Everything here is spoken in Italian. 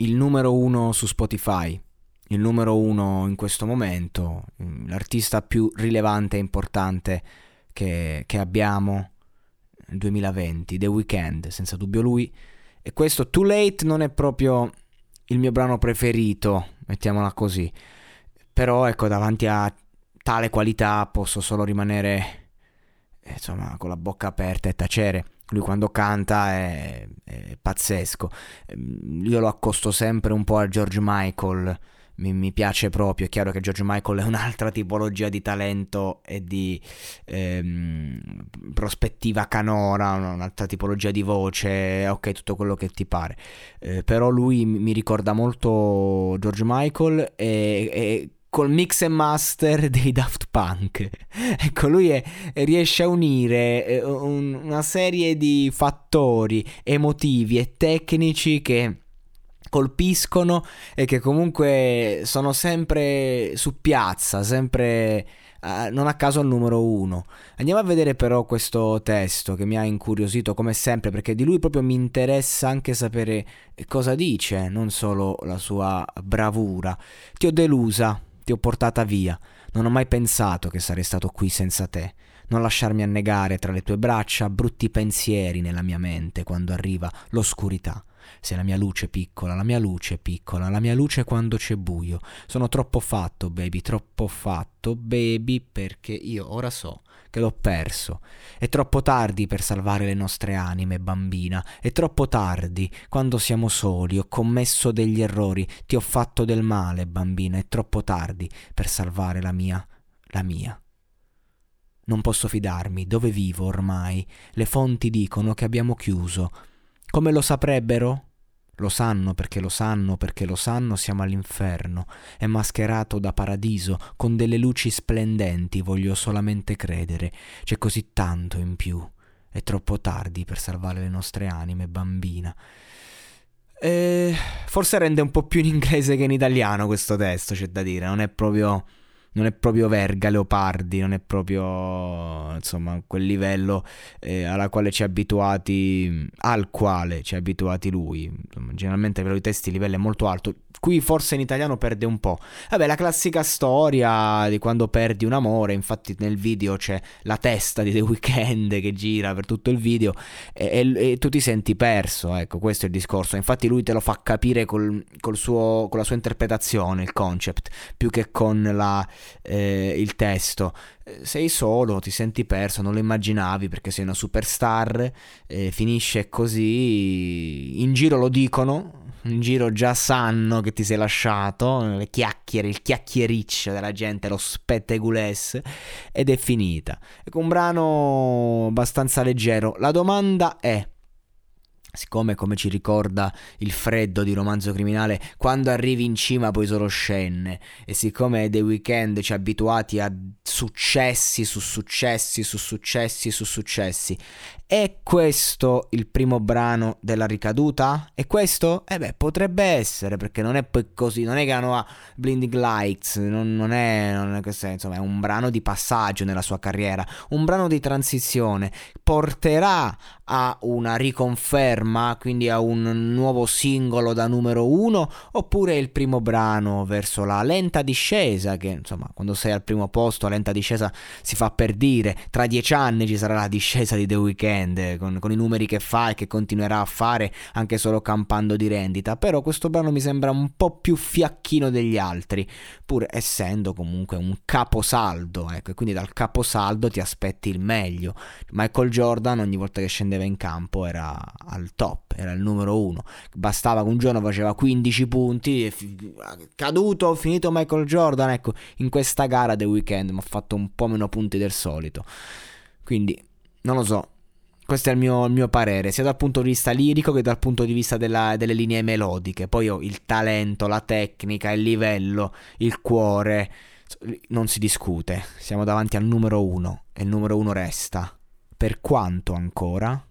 il numero uno su Spotify, il numero uno in questo momento, l'artista più rilevante e importante che, che abbiamo nel 2020, The Weeknd, senza dubbio lui. E questo Too Late non è proprio il mio brano preferito, mettiamola così. Però ecco, davanti a tale qualità posso solo rimanere eh, insomma con la bocca aperta e tacere. Lui quando canta è, è pazzesco. Ehm, io lo accosto sempre un po' a George Michael mi, mi, piace proprio. È chiaro che George Michael è un'altra tipologia di talento e di ehm, prospettiva canora, un'altra tipologia di voce, ok, tutto quello che ti pare. Eh, però lui mi ricorda molto George Michael e, e col mix e master dei Daft Punk. ecco, lui è, riesce a unire eh, un, una serie di fattori emotivi e tecnici che colpiscono e che comunque sono sempre su piazza, sempre uh, non a caso al numero uno. Andiamo a vedere però questo testo che mi ha incuriosito come sempre perché di lui proprio mi interessa anche sapere cosa dice, non solo la sua bravura. Ti ho delusa, ti ho portata via, non ho mai pensato che sarei stato qui senza te. Non lasciarmi annegare tra le tue braccia brutti pensieri nella mia mente quando arriva l'oscurità. Sei la mia luce piccola, la mia luce piccola, la mia luce quando c'è buio. Sono troppo fatto, baby, troppo fatto, baby, perché io ora so che l'ho perso. È troppo tardi per salvare le nostre anime, bambina. È troppo tardi. Quando siamo soli, ho commesso degli errori, ti ho fatto del male, bambina. È troppo tardi per salvare la mia, la mia. Non posso fidarmi, dove vivo ormai? Le fonti dicono che abbiamo chiuso. Come lo saprebbero? Lo sanno perché lo sanno perché lo sanno siamo all'inferno. È mascherato da paradiso con delle luci splendenti, voglio solamente credere. C'è così tanto in più. È troppo tardi per salvare le nostre anime, bambina. E forse rende un po' più in inglese che in italiano questo testo, c'è da dire. Non è proprio non è proprio Verga Leopardi, non è proprio insomma quel livello eh, alla quale ci è abituati, al quale ci è abituati lui. Insomma, generalmente per i testi il livello è molto alto. Qui forse in italiano perde un po'. Vabbè, la classica storia di quando perdi un amore, infatti nel video c'è la testa di The Weeknd che gira per tutto il video e, e, e tu ti senti perso, ecco, questo è il discorso. Infatti lui te lo fa capire col, col suo, con la sua interpretazione, il concept, più che con la, eh, il testo. Eh, sei solo, ti senti perso, non lo immaginavi perché sei una superstar, eh, finisce così, in giro lo dicono, in giro già sanno che ti sei lasciato, le chiacchiere, il chiacchiericcio della gente, lo spettegules, ed è finita. Ecco, un brano abbastanza leggero. La domanda è... Siccome, come ci ricorda il freddo di romanzo criminale, quando arrivi in cima poi solo scenne, e siccome The Weeknd ci ha abituati a successi su successi su successi su successi, è questo il primo brano della ricaduta? E questo? Eh beh, potrebbe essere, perché non è poi così, non è che hanno Blinding Lights, non, non, è, non è questo, insomma, è un brano di passaggio nella sua carriera, un brano di transizione, porterà a una riconferma, quindi a un nuovo singolo da numero uno, oppure il primo brano verso la lenta discesa, che insomma, quando sei al primo posto, la lenta discesa si fa per dire, tra dieci anni ci sarà la discesa di The Weeknd con, con, i numeri che fa e che continuerà a fare anche solo campando di rendita. Però questo brano mi sembra un po' più fiacchino degli altri, pur essendo comunque un caposaldo. Ecco, quindi dal caposaldo ti aspetti il meglio. Michael Jordan ogni volta che scendeva in campo era al top, era il numero uno. Bastava che un giorno faceva 15 punti, caduto, finito Michael Jordan. Ecco, in questa gara The Weeknd mi ha fatto un po' meno punti del solito. Quindi non lo so, questo è il mio, il mio, parere, sia dal punto di vista lirico che dal punto di vista della, delle linee melodiche. Poi ho il talento, la tecnica, il livello, il cuore. Non si discute. Siamo davanti al numero uno e il numero uno resta. Per quanto ancora?